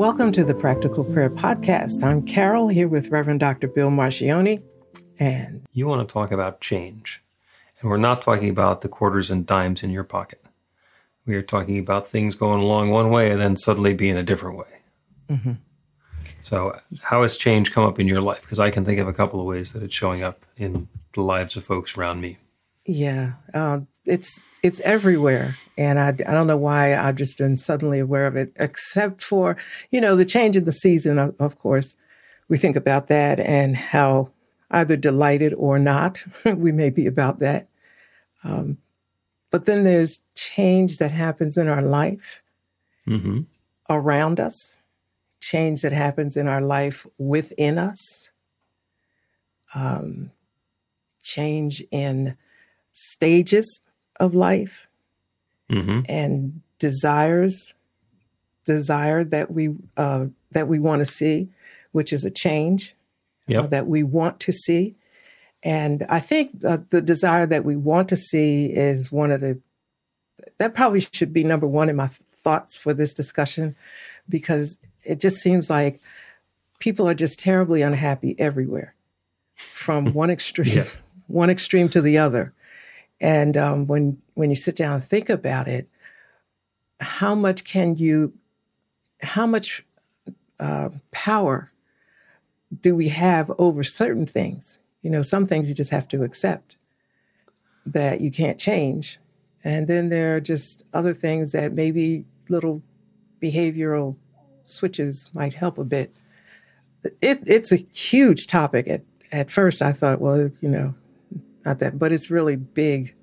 Welcome to the Practical Prayer Podcast. I'm Carol here with Reverend Dr. Bill Marchione. And You want to talk about change. And we're not talking about the quarters and dimes in your pocket. We are talking about things going along one way and then suddenly being a different way. So, how has change come up in your life? Because I can think of a couple of ways that it's showing up in the lives of folks around me. yeah, uh, it's it's everywhere, and I, I don't know why I've just been suddenly aware of it, except for you know the change in the season. Of, of course, we think about that and how either delighted or not we may be about that. Um, but then there's change that happens in our life hmm around us, change that happens in our life within us, um, change in stages of life hmm and desires, desire that we uh, that we want to see, which is a change uh, that we want to see. And I think uh, the desire that we want to see is one of the that probably should be number one in my thoughts for this discussion because it just seems like people are just terribly unhappy everywhere from one extreme Yeah. one extreme to the other and um, when when you sit down and think about it how much can you how much uh, power do we have over certain things you know some things you just have to accept that you can't change and then there are just other things that maybe little behavioral switches might help a bit. It, it's a huge topic. At, at first, I thought, well, you know, not that, but it's really big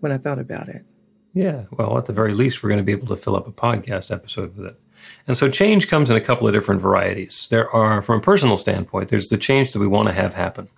when I thought about it. Yeah. Well, at the very least, we're going to be able to fill up a podcast episode with it. And so change comes in a couple of different varieties. There are, from a personal standpoint, there's the change that we want to have happen.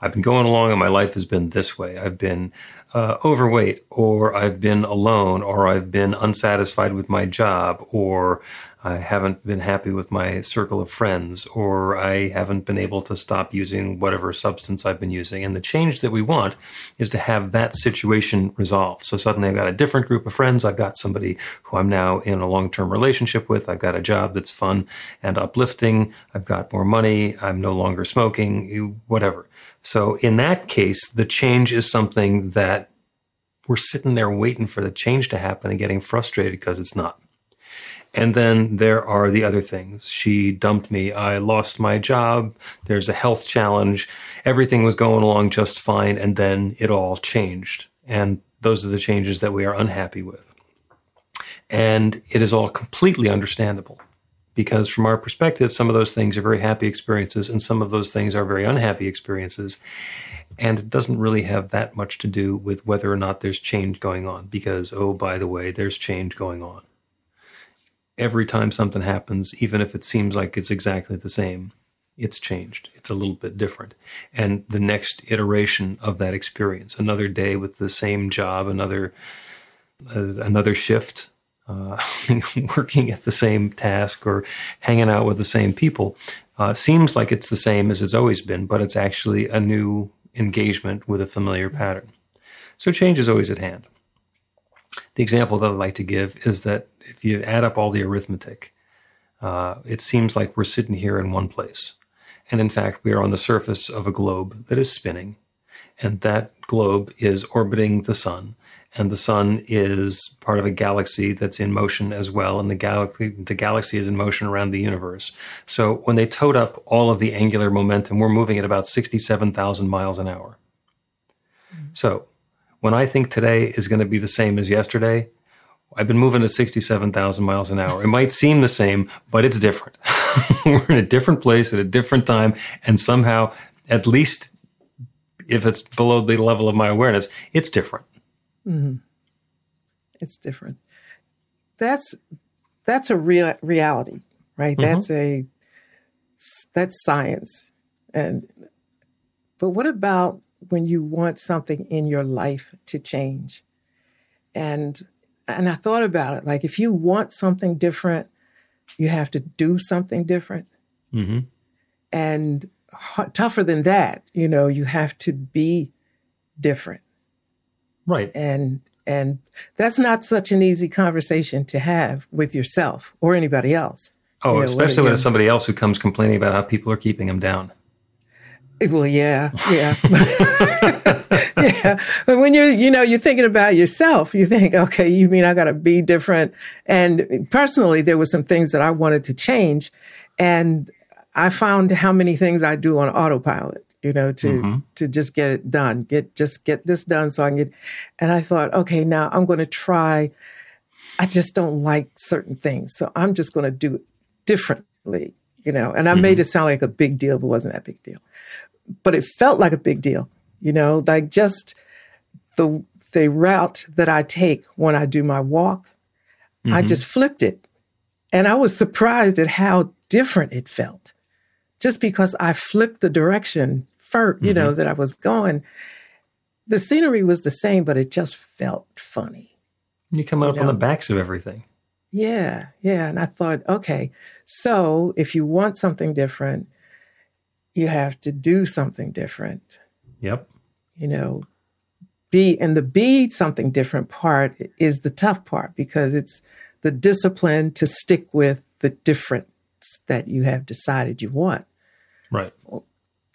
I've been going along and my life has been this way. I've been uh, overweight, or I've been alone, or I've been unsatisfied with my job, or I haven't been happy with my circle of friends, or I haven't been able to stop using whatever substance I've been using. And the change that we want is to have that situation resolved. So suddenly I've got a different group of friends. I've got somebody who I'm now in a long term relationship with. I've got a job that's fun and uplifting. I've got more money. I'm no longer smoking, whatever. So in that case, the change is something that we're sitting there waiting for the change to happen and getting frustrated because it's not. And then there are the other things. She dumped me. I lost my job. There's a health challenge. Everything was going along just fine. And then it all changed. And those are the changes that we are unhappy with. And it is all completely understandable because from our perspective, some of those things are very happy experiences and some of those things are very unhappy experiences. And it doesn't really have that much to do with whether or not there's change going on because, oh, by the way, there's change going on. Every time something happens, even if it seems like it's exactly the same, it's changed. It's a little bit different. And the next iteration of that experience, another day with the same job, another uh, another shift, uh, working at the same task or hanging out with the same people, uh, seems like it's the same as it's always been, but it's actually a new engagement with a familiar pattern. So change is always at hand. The example that I like to give is that if you add up all the arithmetic, uh, it seems like we're sitting here in one place. And in fact, we are on the surface of a globe that is spinning, and that globe is orbiting the sun. and the sun is part of a galaxy that's in motion as well and the galaxy the galaxy is in motion around the universe so when they tote up all of the angular momentum we're moving at about 67,000 miles an hour so when i think today is going to be the same as yesterday I've been moving at 67,000 miles an hour. It might seem the same, but it's different. We're in a different place at a different time. And somehow, at least if it's below the level of my awareness, it's different. Mm-hmm. It's different. That's that's a real reality, right? Mm-hmm. That's a that's science. And but what about when you want something in your life to change? And and I thought about it like if you want something different, you have to do something different. Mm-hmm. And h- tougher than that, you know, you have to be different. Right. And and that's not such an easy conversation to have with yourself or anybody else. Oh, you know, especially when it's somebody else who comes complaining about how people are keeping them down. Well, yeah, yeah, yeah. But when you're, you know, you're thinking about yourself, you think, okay, you mean I got to be different? And personally, there were some things that I wanted to change, and I found how many things I do on autopilot you know, to mm-hmm. to just get it done, get just get this done so I can get. And I thought, okay, now I'm going to try. I just don't like certain things, so I'm just going to do it differently, you know. And I mm-hmm. made it sound like a big deal, but it wasn't that big deal. But it felt like a big deal, you know, like just the the route that I take when I do my walk. Mm-hmm. I just flipped it, and I was surprised at how different it felt just because I flipped the direction first, you mm-hmm. know, that I was going. The scenery was the same, but it just felt funny. You come up you know? on the backs of everything. Yeah, yeah. And I thought, okay, so if you want something different, you have to do something different. Yep. You know, be and the be something different part is the tough part because it's the discipline to stick with the different that you have decided you want. Right.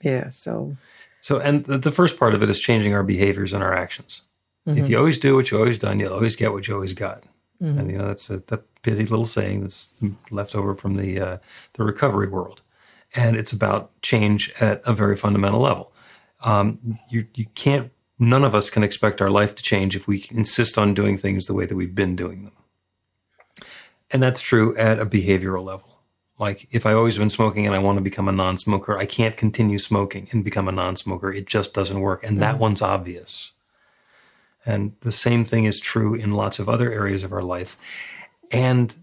Yeah. So. So, and the first part of it is changing our behaviors and our actions. Mm-hmm. If you always do what you always done, you'll always get what you always got. Mm-hmm. And you know that's a that pithy little saying that's left over from the uh, the recovery world, and it's about change at a very fundamental level. Um, you you can't. None of us can expect our life to change if we insist on doing things the way that we've been doing them. And that's true at a behavioral level. Like if I've always been smoking and I want to become a non-smoker, I can't continue smoking and become a non-smoker. It just doesn't work. And that mm-hmm. one's obvious. And the same thing is true in lots of other areas of our life. And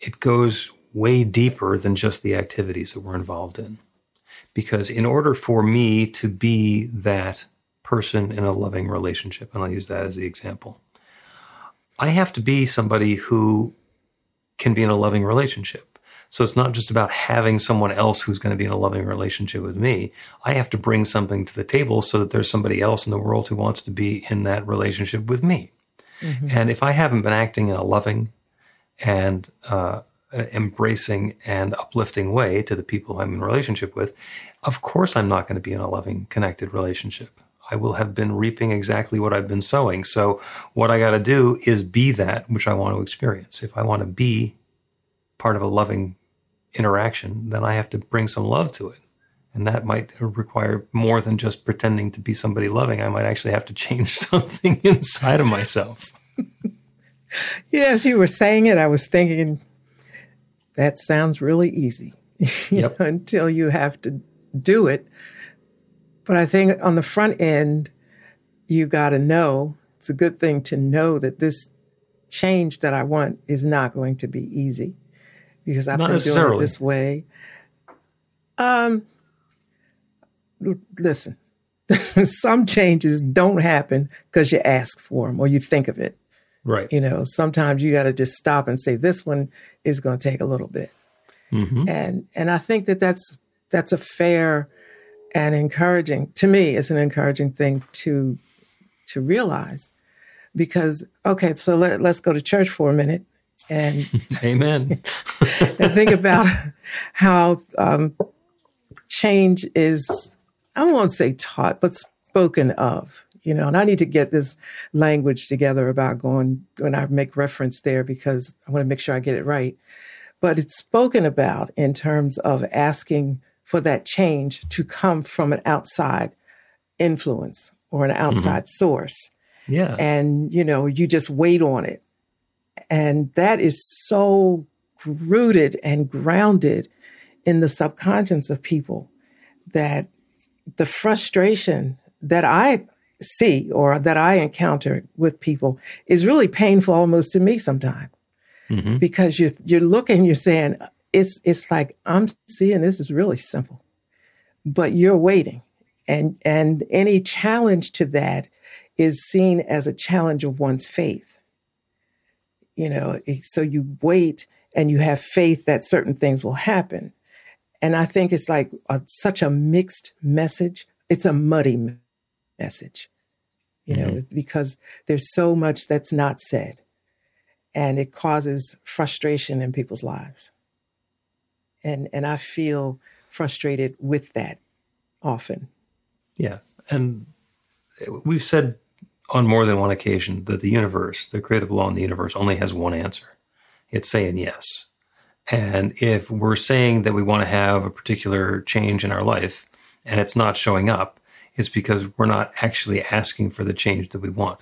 it goes way deeper than just the activities that we're involved in. Because in order for me to be that person in a loving relationship, and I'll use that as the example, I have to be somebody who can be in a loving relationship. So it's not just about having someone else who's going to be in a loving relationship with me. I have to bring something to the table so that there's somebody else in the world who wants to be in that relationship with me. Mm-hmm. And if I haven't been acting in a loving and uh, Uh, embracing and uplifting way to the people I'm in relationship with, of course I'm not going to be in a loving, connected relationship. I will have been reaping exactly what I've been sowing. So what I got to do is be that which I want to experience. If I want to be part of a loving interaction, then I have to bring some love to it. And that might require more than just pretending to be somebody loving. I might actually have to change something inside of myself. yeah, as you were saying it, I was thinking that sounds really easy yep. know, until you have to do it. But I think on the front end, you got to know it's a good thing to know that this change that I want is not going to be easy because I've Not been doing it this way. Um, listen, some changes don't happen because you ask for them or you think of it. Right. You know, sometimes you got to just stop and say, "This one is going to take a little bit," mm-hmm. and and I think that that's that's a fair and encouraging to me. It's an encouraging thing to to realize because okay, so let, let's go to church for a minute and amen and think about how um, change is i won't say taught but spoken of you know, and I need to get this language together about going when I make reference there because I want to make sure I get it right. But it's spoken about in terms of asking for that change to come from an outside influence or an outside mm-hmm. source. Yeah. And, you know, you just wait on it. And that is so rooted and grounded in the subconscious of people that the frustration that I see or that I encounter with people is really painful almost to me sometimes. Mm-hmm. Because you you're looking, you're saying, it's it's like I'm seeing this is really simple. But you're waiting. And and any challenge to that is seen as a challenge of one's faith. You know, so you wait and you have faith that certain things will happen. And I think it's like a, such a mixed message. It's a muddy message, you know, mm-hmm. because there's so much that's not said and it causes frustration in people's lives. And, and I feel frustrated with that often. Yeah. And we've said on more than one occasion that the universe, the creative law in the universe, only has one answer it's saying yes. And if we're saying that we want to have a particular change in our life and it's not showing up, it's because we're not actually asking for the change that we want.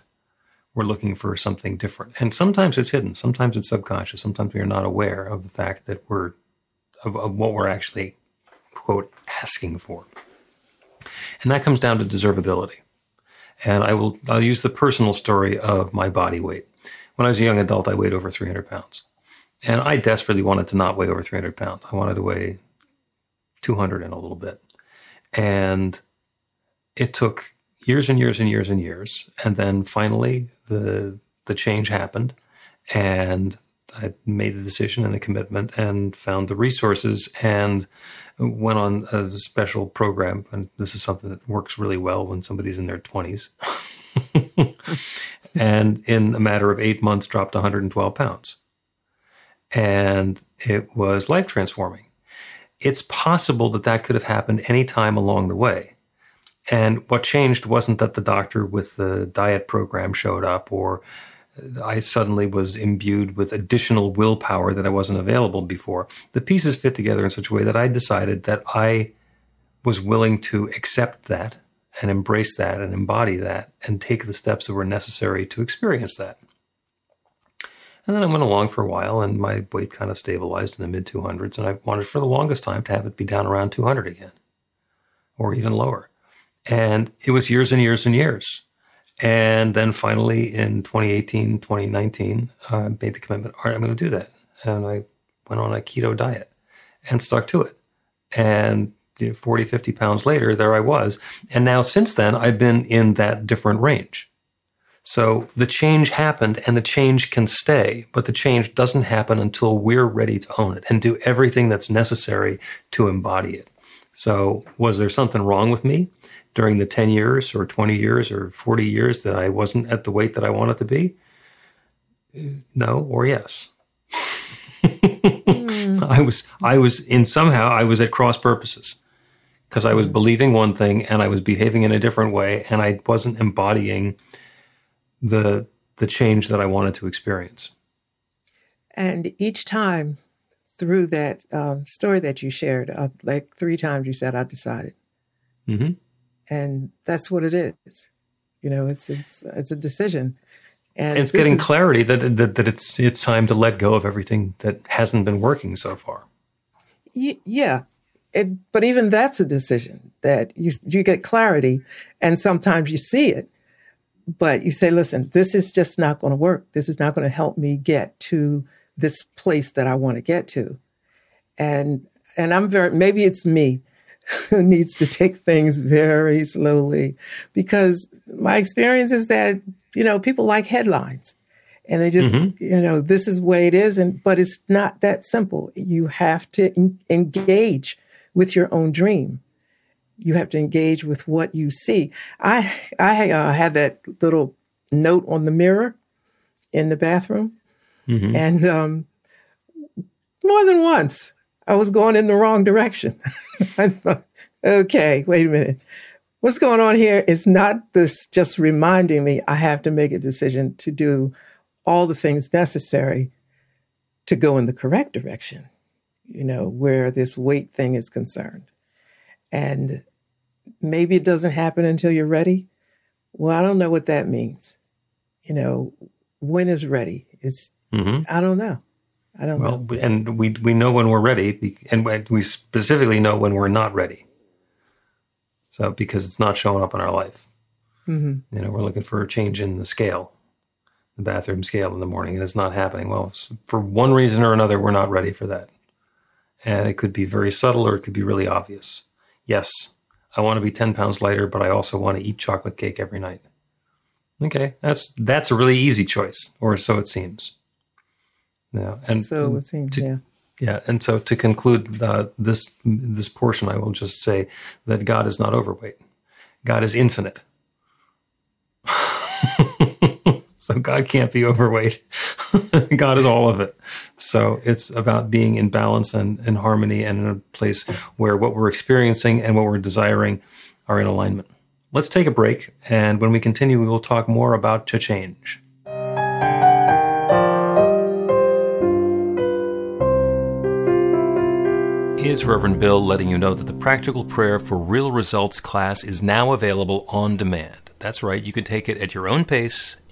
We're looking for something different. And sometimes it's hidden, sometimes it's subconscious, sometimes we are not aware of the fact that we're, of, of what we're actually, quote, asking for. And that comes down to deservability. And I will, I'll use the personal story of my body weight. When I was a young adult, I weighed over 300 pounds. And I desperately wanted to not weigh over 300 pounds. I wanted to weigh 200 and a little bit. And it took years and years and years and years. And then finally, the, the change happened. And I made the decision and the commitment and found the resources and went on a special program. And this is something that works really well when somebody's in their 20s. and in a matter of eight months, dropped 112 pounds and it was life transforming. It's possible that that could have happened any time along the way. And what changed wasn't that the doctor with the diet program showed up or I suddenly was imbued with additional willpower that I wasn't available before. The pieces fit together in such a way that I decided that I was willing to accept that and embrace that and embody that and take the steps that were necessary to experience that. And then I went along for a while and my weight kind of stabilized in the mid 200s. And I wanted for the longest time to have it be down around 200 again or even lower. And it was years and years and years. And then finally in 2018, 2019, uh, I made the commitment, all right, I'm going to do that. And I went on a keto diet and stuck to it. And 40, 50 pounds later, there I was. And now since then, I've been in that different range. So the change happened and the change can stay, but the change doesn't happen until we're ready to own it and do everything that's necessary to embody it. So was there something wrong with me during the 10 years or 20 years or 40 years that I wasn't at the weight that I wanted to be? No or yes. mm. I was I was in somehow I was at cross purposes because I was believing one thing and I was behaving in a different way and I wasn't embodying the the change that I wanted to experience. And each time through that um, story that you shared, uh, like three times you said, "I decided," mm-hmm. And that's what it is. You know, it's it's it's a decision, and, it's getting is, clarity that, that that it's it's time to let go of everything that hasn't been working so far. Y- yeah, it, but even that's a decision that you you get clarity, and sometimes you see it, but you say, listen, this is just not going to work. This is not going to help me get to this place that I want to get to. And and I'm very maybe it's me who needs to take things very slowly because my experience is that you know people like headlines and they just mm-hmm. you know this is the way it is and but it's not that simple you have to en- engage with your own dream you have to engage with what you see. I I uh, had that little note on the mirror in the bathroom, mm-hmm. and um, more than once I was going in the wrong direction. I thought, okay, wait a minute, what's going on here is not this just reminding me I have to make a decision to do all the things necessary to go in the correct direction, you know, where this weight thing is concerned. And maybe it doesn't happen until you're ready. Well, I don't know what that means. You know, when is ready? Is mm-hmm. I don't know. I don't well, know. And we we know when we're ready, and we specifically know when we're not ready. So because it's not showing up in our life, mm-hmm. you know, we're looking for a change in the scale, the bathroom scale in the morning, and it's not happening. Well, for one reason or another, we're not ready for that, and it could be very subtle or it could be really obvious. Yes, I want to be ten pounds lighter, but I also want to eat chocolate cake every night. Okay, that's that's a really easy choice, or so it seems. Yeah, and so it seems. To, yeah. Yeah, and so to conclude uh, this this portion, I will just say that God is not overweight. God is infinite. so God can't be overweight. God is all of it. So it's about being in balance and in harmony and in a place where what we're experiencing and what we're desiring are in alignment. Let's take a break, and when we continue, we will talk more about to change. Here's Reverend Bill letting you know that the Practical Prayer for Real Results class is now available on demand. That's right, you can take it at your own pace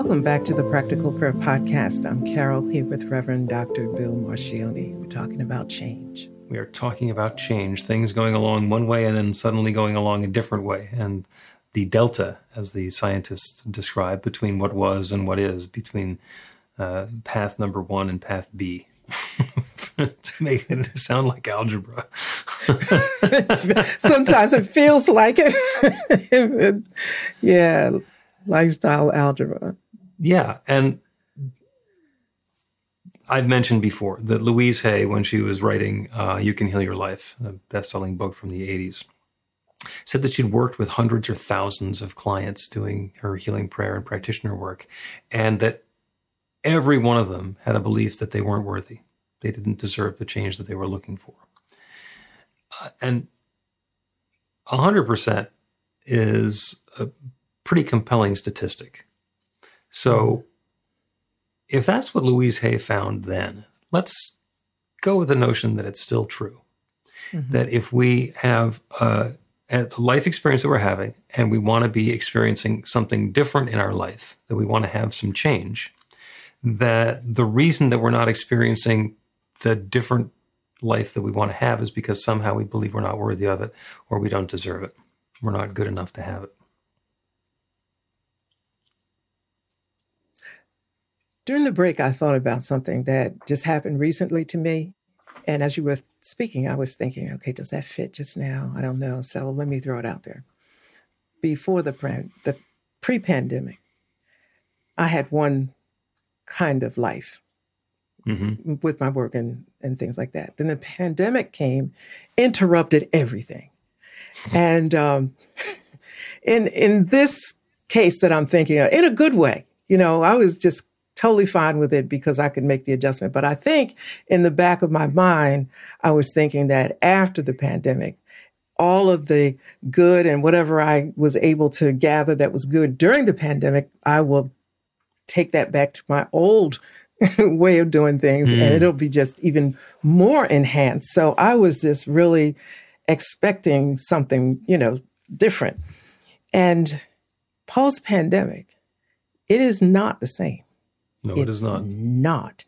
Welcome back to the Practical Prayer Podcast. I'm Carol here with Reverend Dr. Bill Marchione. We're talking about change. We are talking about change, things going along one way and then suddenly going along a different way. And the delta, as the scientists describe, between what was and what is, between uh, path number one and path B. to make it sound like algebra. Sometimes it feels like it. yeah, lifestyle algebra. Yeah, and I've mentioned before that Louise Hay, when she was writing uh, "You Can Heal Your Life," a best-selling book from the '80s, said that she'd worked with hundreds or thousands of clients doing her healing prayer and practitioner work, and that every one of them had a belief that they weren't worthy, they didn't deserve the change that they were looking for, uh, and hundred percent is a pretty compelling statistic. So if that's what Louise Hay found then, let's go with the notion that it's still true. Mm-hmm. That if we have a, a, life experience that we're having and we want to be experiencing something different in our life, that we want to have some change, that the reason that we're not experiencing the different life that we want to have is because somehow we believe we're not worthy of it or we don't deserve it. We're not good enough to have it. During the break, I thought about something that just happened recently to me. And as you were speaking, I was thinking, okay, does that fit just now? I don't know. So let me throw it out there. Before the, pre- the pre-pandemic, I had one kind of life mm-hmm. with my work and, and things like that. Then the pandemic came, interrupted everything. And um, in in this case that I'm thinking of, in a good way, you know, I was just totally fine with it because I could make the adjustment. But I think in the back of my mind, I was thinking that after the pandemic, all of the good and whatever I was able to gather that was good during the pandemic, I will take that back to my old way of doing things mm. and it'll be just even more enhanced. So I was just really expecting something, you know, different. And post pandemic, it is not the same. No, it's it is not. Not.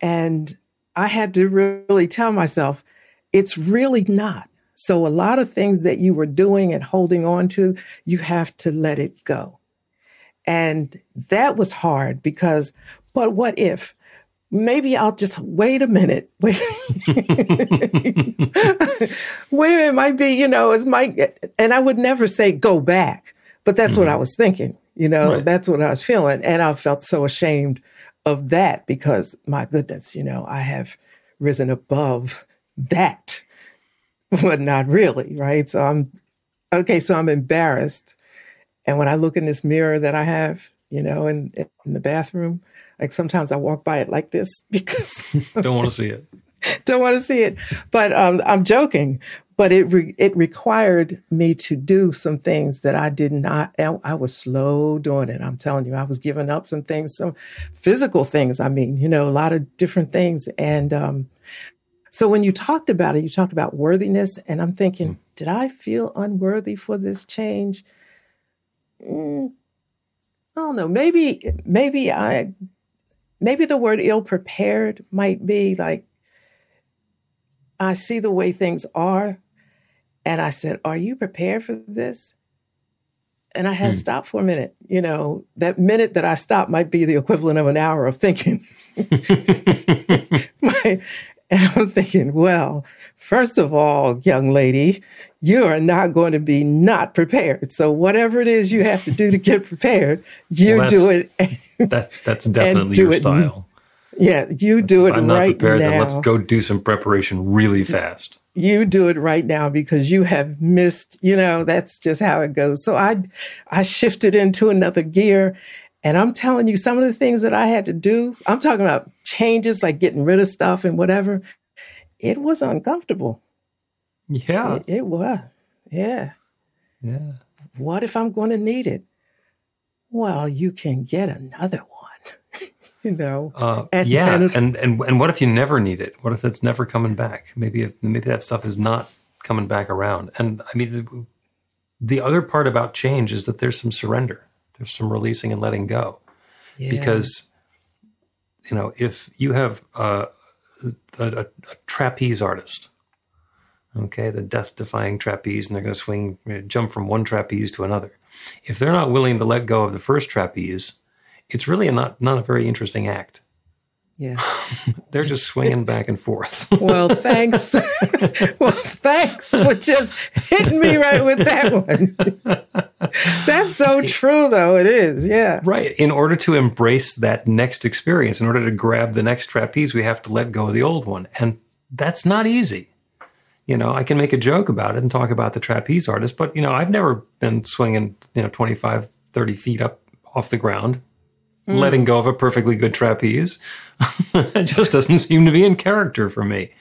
And I had to really tell myself, it's really not. So a lot of things that you were doing and holding on to, you have to let it go. And that was hard because, but what if? Maybe I'll just wait a minute. Wait, wait it might be, you know, it might, and I would never say go back, but that's mm-hmm. what I was thinking, you know, right. that's what I was feeling. And I felt so ashamed of that because my goodness, you know, I have risen above that, but not really, right? So I'm okay. So I'm embarrassed, and when I look in this mirror that I have, you know, in in the bathroom, like sometimes I walk by it like this because don't want to see it. don't want to see it, but um, I'm joking. But it re- it required me to do some things that I did not. I was slow doing it. I'm telling you, I was giving up some things, some physical things. I mean, you know, a lot of different things, and um, so when you talked about it, you talked about worthiness, and I'm thinking, mm. did I feel unworthy for this change? Mm, I don't know. Maybe, maybe I, maybe the word ill prepared might be like, I see the way things are. And I said, Are you prepared for this? And I had to hmm. stop for a minute. You know, that minute that I stopped might be the equivalent of an hour of thinking. My, and I'm thinking, well, first of all, young lady, you are not going to be not prepared. So whatever it is you have to do to get prepared, you well, do it. that, that's definitely your style. Yeah, you do it I'm not right prepared, now. Then let's go do some preparation really fast. You do it right now because you have missed. You know that's just how it goes. So I, I shifted into another gear, and I'm telling you, some of the things that I had to do, I'm talking about changes like getting rid of stuff and whatever. It was uncomfortable. Yeah. It, it was. Yeah. Yeah. What if I'm going to need it? Well, you can get another one. you know. Uh, and, yeah, and, and and and what if you never need it? What if it's never coming back? Maybe if, maybe that stuff is not coming back around. And I mean, the, the other part about change is that there's some surrender there's some releasing and letting go. Yeah. Because, you know, if you have a, a, a trapeze artist, okay, the death defying trapeze, and they're going to swing, jump from one trapeze to another. If they're not willing to let go of the first trapeze, it's really a not, not a very interesting act. Yeah. They're just swinging back and forth. well, thanks. well, thanks for just hitting me right with that one. That's so true, though. It is. Yeah. Right. In order to embrace that next experience, in order to grab the next trapeze, we have to let go of the old one. And that's not easy. You know, I can make a joke about it and talk about the trapeze artist, but, you know, I've never been swinging, you know, 25, 30 feet up off the ground mm. letting go of a perfectly good trapeze. it just doesn't seem to be in character for me.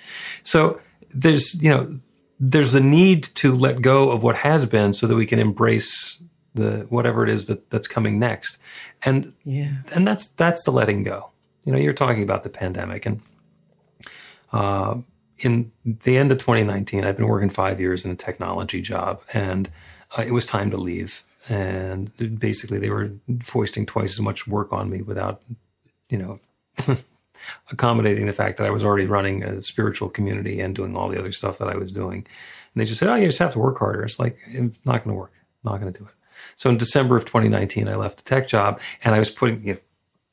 So there's, you know, there's a need to let go of what has been so that we can embrace the whatever it is that that's coming next. And yeah. and that's that's the letting go. You know, you're talking about the pandemic and uh, in the end of 2019, I've been working five years in a technology job, and uh, it was time to leave and basically they were foisting twice as much work on me without, you know, accommodating the fact that I was already running a spiritual community and doing all the other stuff that I was doing. And they just said, "Oh, you just have to work harder." It's like it's not going to work. Not going to do it. So in December of 2019, I left the tech job and I was putting you know,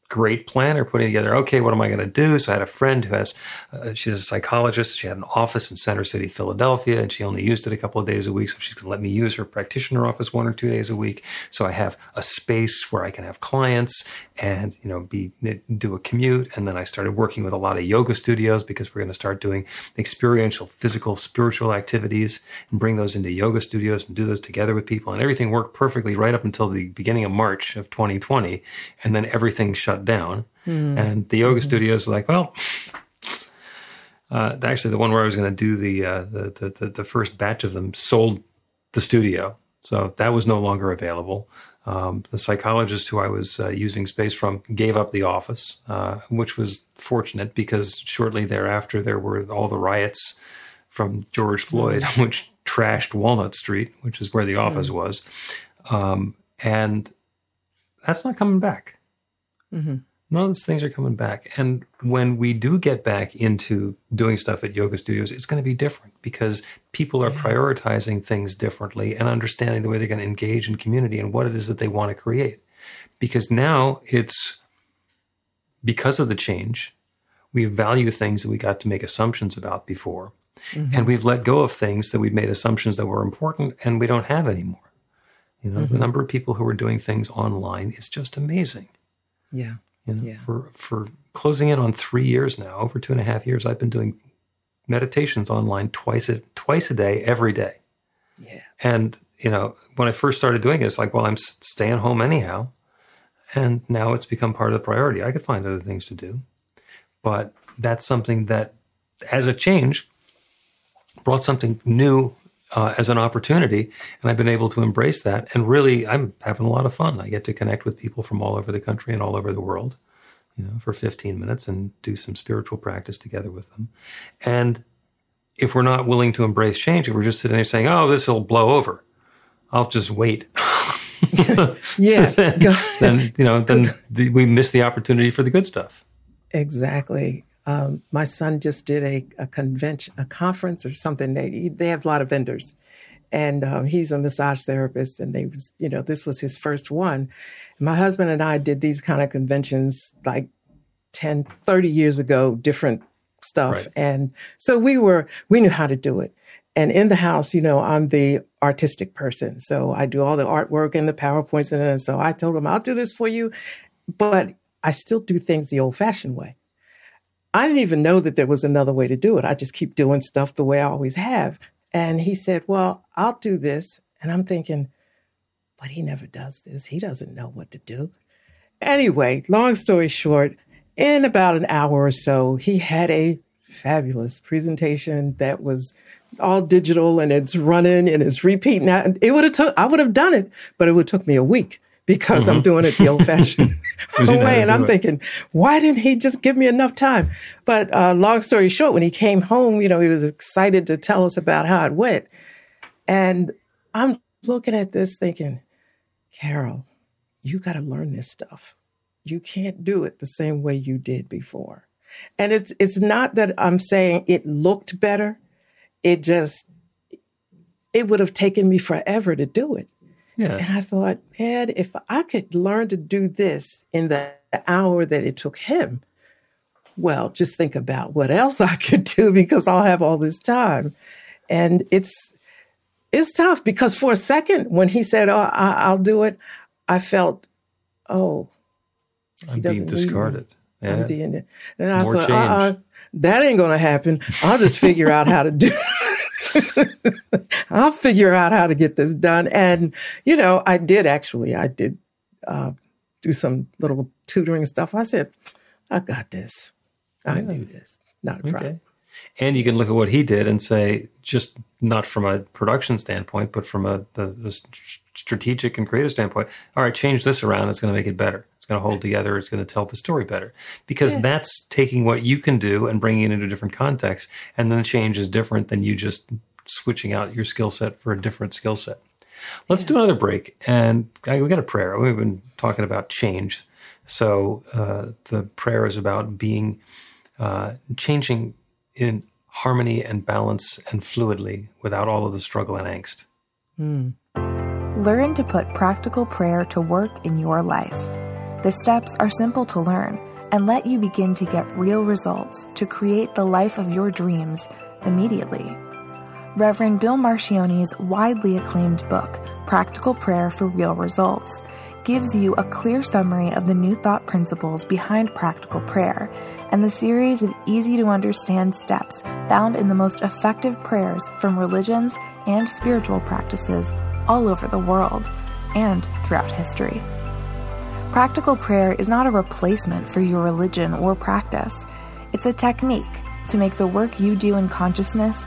great planner putting together okay what am i going to do? So i had a friend who has uh, she's a psychologist. She had an office in center city philadelphia and she only used it a couple of days a week so she's going to let me use her practitioner office one or two days a week. So i have a space where i can have clients and you know be do a commute. And then i started working with a lot of yoga studios because we're going to start doing experiential physical spiritual activities and bring those into yoga studios and do those together with people. And everything worked perfectly right up until the beginning of march of 2020 and then everything shut down mm. and the yoga mm-hmm. studios like well uh, actually the one where i was going to do the, uh, the, the the first batch of them sold the studio so that was no longer available um, the psychologist who I was uh, using space from gave up the office, uh, which was fortunate because shortly thereafter there were all the riots from George Floyd, which trashed Walnut Street, which is where the office was, um, and that's not coming back. Mm-hmm. None of those things are coming back. And when we do get back into doing stuff at yoga studios, it's going to be different because people are prioritizing things differently and understanding the way they're going to engage in community and what it is that they want to create. Because now it's because of the change, we value things that we got to make assumptions about before. Mm-hmm. And we've let go of things that we've made assumptions that were important and we don't have anymore. You know, the mm-hmm. number of people who are doing things online is just amazing. Yeah. You know, Yeah. for for closing in on three years now, over two and a half years, I've been doing meditations online twice a twice a day, every day. Yeah. And you know, when I first started doing it, it's like, well, I'm staying home anyhow, and now it's become part of the priority. I could find other things to do, but that's something that, as a change, brought something new uh, as an opportunity, and I've been able to embrace that. And really, I'm having a lot of fun. I get to connect with people from all over the country and all over the world, you know, for 15 minutes and do some spiritual practice together with them. And if we're not willing to embrace change, if we're just sitting there saying, "Oh, this will blow over," I'll just wait. Yeah. then, then you know, then the, we miss the opportunity for the good stuff. Exactly. Um, my son just did a, a convention, a conference or something. They they have a lot of vendors, and um, he's a massage therapist. And they was, you know, this was his first one. My husband and I did these kind of conventions like 10, 30 years ago, different stuff. Right. And so we were, we knew how to do it. And in the house, you know, I'm the artistic person. So I do all the artwork and the PowerPoints. And, and so I told him, I'll do this for you. But I still do things the old fashioned way. I didn't even know that there was another way to do it. I just keep doing stuff the way I always have. And he said, Well, I'll do this. And I'm thinking, But he never does this. He doesn't know what to do. Anyway, long story short, in about an hour or so, he had a fabulous presentation that was all digital and it's running and it's repeating. It would have took, I would have done it, but it would have took me a week because I'm doing it the old fashioned Because you know how way. And I'm it. thinking, why didn't he just give me enough time? But uh, long story short, when he came home, you know, he was excited to tell us about how it went. And I'm looking at this thinking, Carol, you got to learn this stuff. You can't do it the same way you did before. And it's it's not that I'm saying it looked better. It just it would have taken me forever to do it. Yeah. And I thought, Ed, if I could learn to do this in the hour that it took him, well, just think about what else I could do because I'll have all this time. And it's it's tough because for a second, when he said, "Oh, I, I'll do it," I felt, "Oh, he I'm doesn't need me. discarded. I'm Yeah. doing it." And I More thought, uh-uh, "That ain't going to happen. I'll just figure out how to do." I'll figure out how to get this done. And, you know, I did actually, I did uh, do some little tutoring stuff. I said, I got this. I knew this. Not a problem. Okay. And you can look at what he did and say, just not from a production standpoint, but from a the, the st- strategic and creative standpoint. All right, change this around. It's going to make it better. It's going to hold together. It's going to tell the story better. Because that's taking what you can do and bringing it into a different context. And then the change is different than you just switching out your skill set for a different skill set. Let's do another break. And I, we got a prayer. We've been talking about change. So uh, the prayer is about being uh, changing in harmony and balance and fluidly without all of the struggle and angst. Learn to put practical prayer to work in your life. The steps are simple to learn and let you begin to get real results to create the life of your dreams immediately. Reverend Bill Marchione's widely acclaimed book, Practical Prayer for Real Results, gives you a clear summary of the new thought principles behind practical prayer and the series of easy to understand steps found in the most effective prayers from religions and spiritual practices all over the world and throughout history. Practical prayer is not a replacement for your religion or practice. It's a technique to make the work you do in consciousness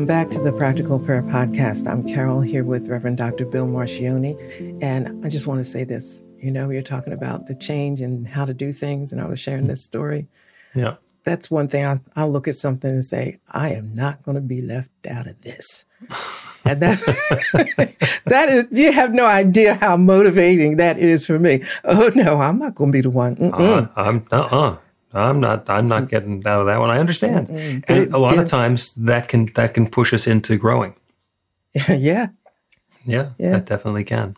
Welcome back to the Practical Prayer Podcast. I'm Carol here with Reverend Dr. Bill Marchione. And I just want to say this you know, you're talking about the change and how to do things. And I was sharing this story. Yeah. That's one thing I, I'll look at something and say, I am not going to be left out of this. and that, that is, you have no idea how motivating that is for me. Oh, no, I'm not going to be the one. Uh, I'm, uh-uh. I'm not. I'm not getting out of that one. I understand. And a lot of times that can that can push us into growing. yeah. Yeah, yeah, that definitely can.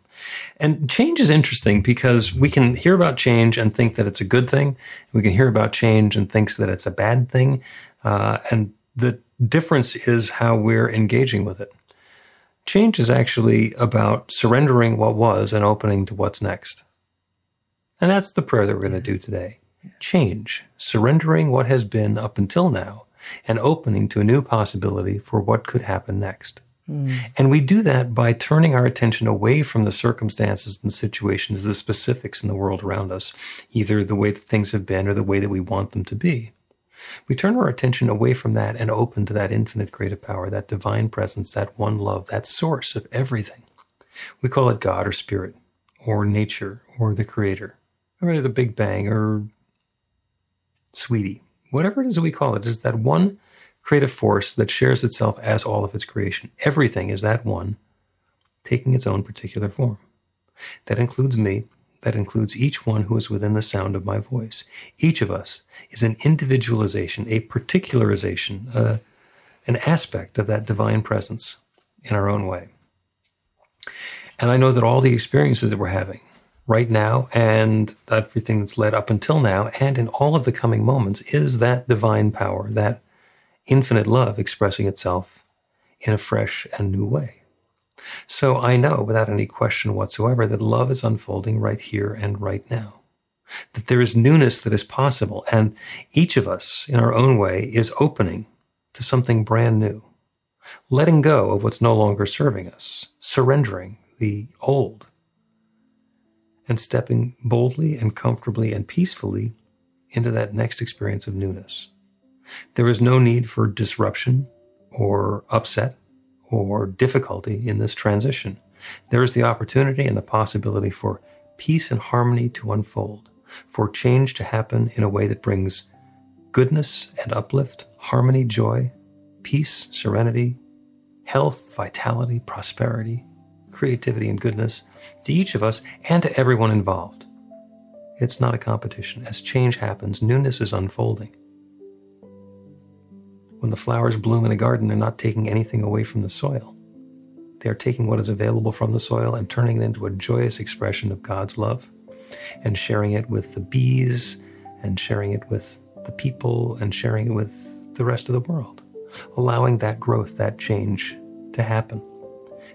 And change is interesting because we can hear about change and think that it's a good thing. We can hear about change and think that it's a bad thing. Uh, and the difference is how we're engaging with it. Change is actually about surrendering what was and opening to what's next. And that's the prayer that we're going to do today change, surrendering what has been up until now, and opening to a new possibility for what could happen next. Mm. And we do that by turning our attention away from the circumstances and situations, the specifics in the world around us, either the way that things have been or the way that we want them to be. We turn our attention away from that and open to that infinite creative power, that divine presence, that one love, that source of everything. We call it God or spirit or nature or the creator or the Big Bang or sweetie, whatever it is that we call it, is that one creative force that shares itself as all of its creation. Everything is that one, taking its own particular form. That includes me. That includes each one who is within the sound of my voice. Each of us is an individualization, a particularization, uh, an aspect of that divine presence in our own way. And I know that all the experiences that we're having, right now and everything that's led up until now and in all of the coming moments is that divine power, that infinite love expressing itself in a fresh and new way. So I know without any question whatsoever that love is unfolding right here and right now. That there is newness that is possible, and each of us, in our own way, is opening to something brand new, letting go of what's no longer serving us, surrendering the old and stepping boldly and comfortably and peacefully into that next experience of newness. There is no need for disruption or upset or difficulty in this transition. There is the opportunity and the possibility for peace and harmony to unfold, for change to happen in a way that brings goodness and uplift, harmony, joy, peace, serenity, health, vitality, prosperity, creativity, and goodness to each of us and to everyone involved. It's not a competition. As change happens, newness is unfolding. When the flowers bloom in a garden, they're not taking anything away from the soil. They are taking what is available from the soil and turning it into a joyous expression of God's love and sharing it with the bees and sharing it with the people and sharing it with the rest of the world, allowing that growth, that change to happen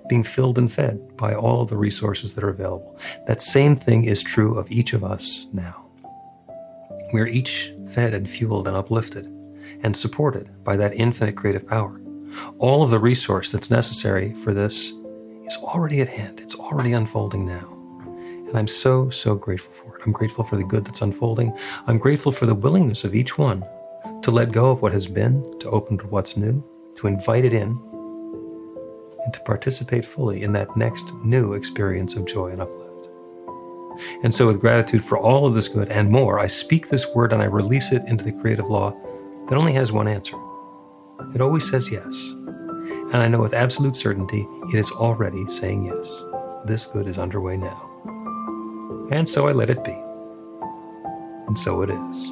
being filled and fed by all the resources that are available. That same thing is true of each of us now. We are each fed and fueled and uplifted and supported by that infinite creative power. All of the resource that's necessary for this is already at hand. It's already unfolding now. And I'm so, so grateful for it. I'm grateful for the good that's unfolding. I'm grateful for the willingness of each one to let go of what has been, to open to what's new, to invite it in, and to participate fully in that next new experience of joy and uplift. And so, with gratitude for all of this good and more, I speak this word and I release it into the creative law that only has one answer. It always says yes. And I know with absolute certainty it is already saying yes. This good is underway now. And so I let it be. And so it is.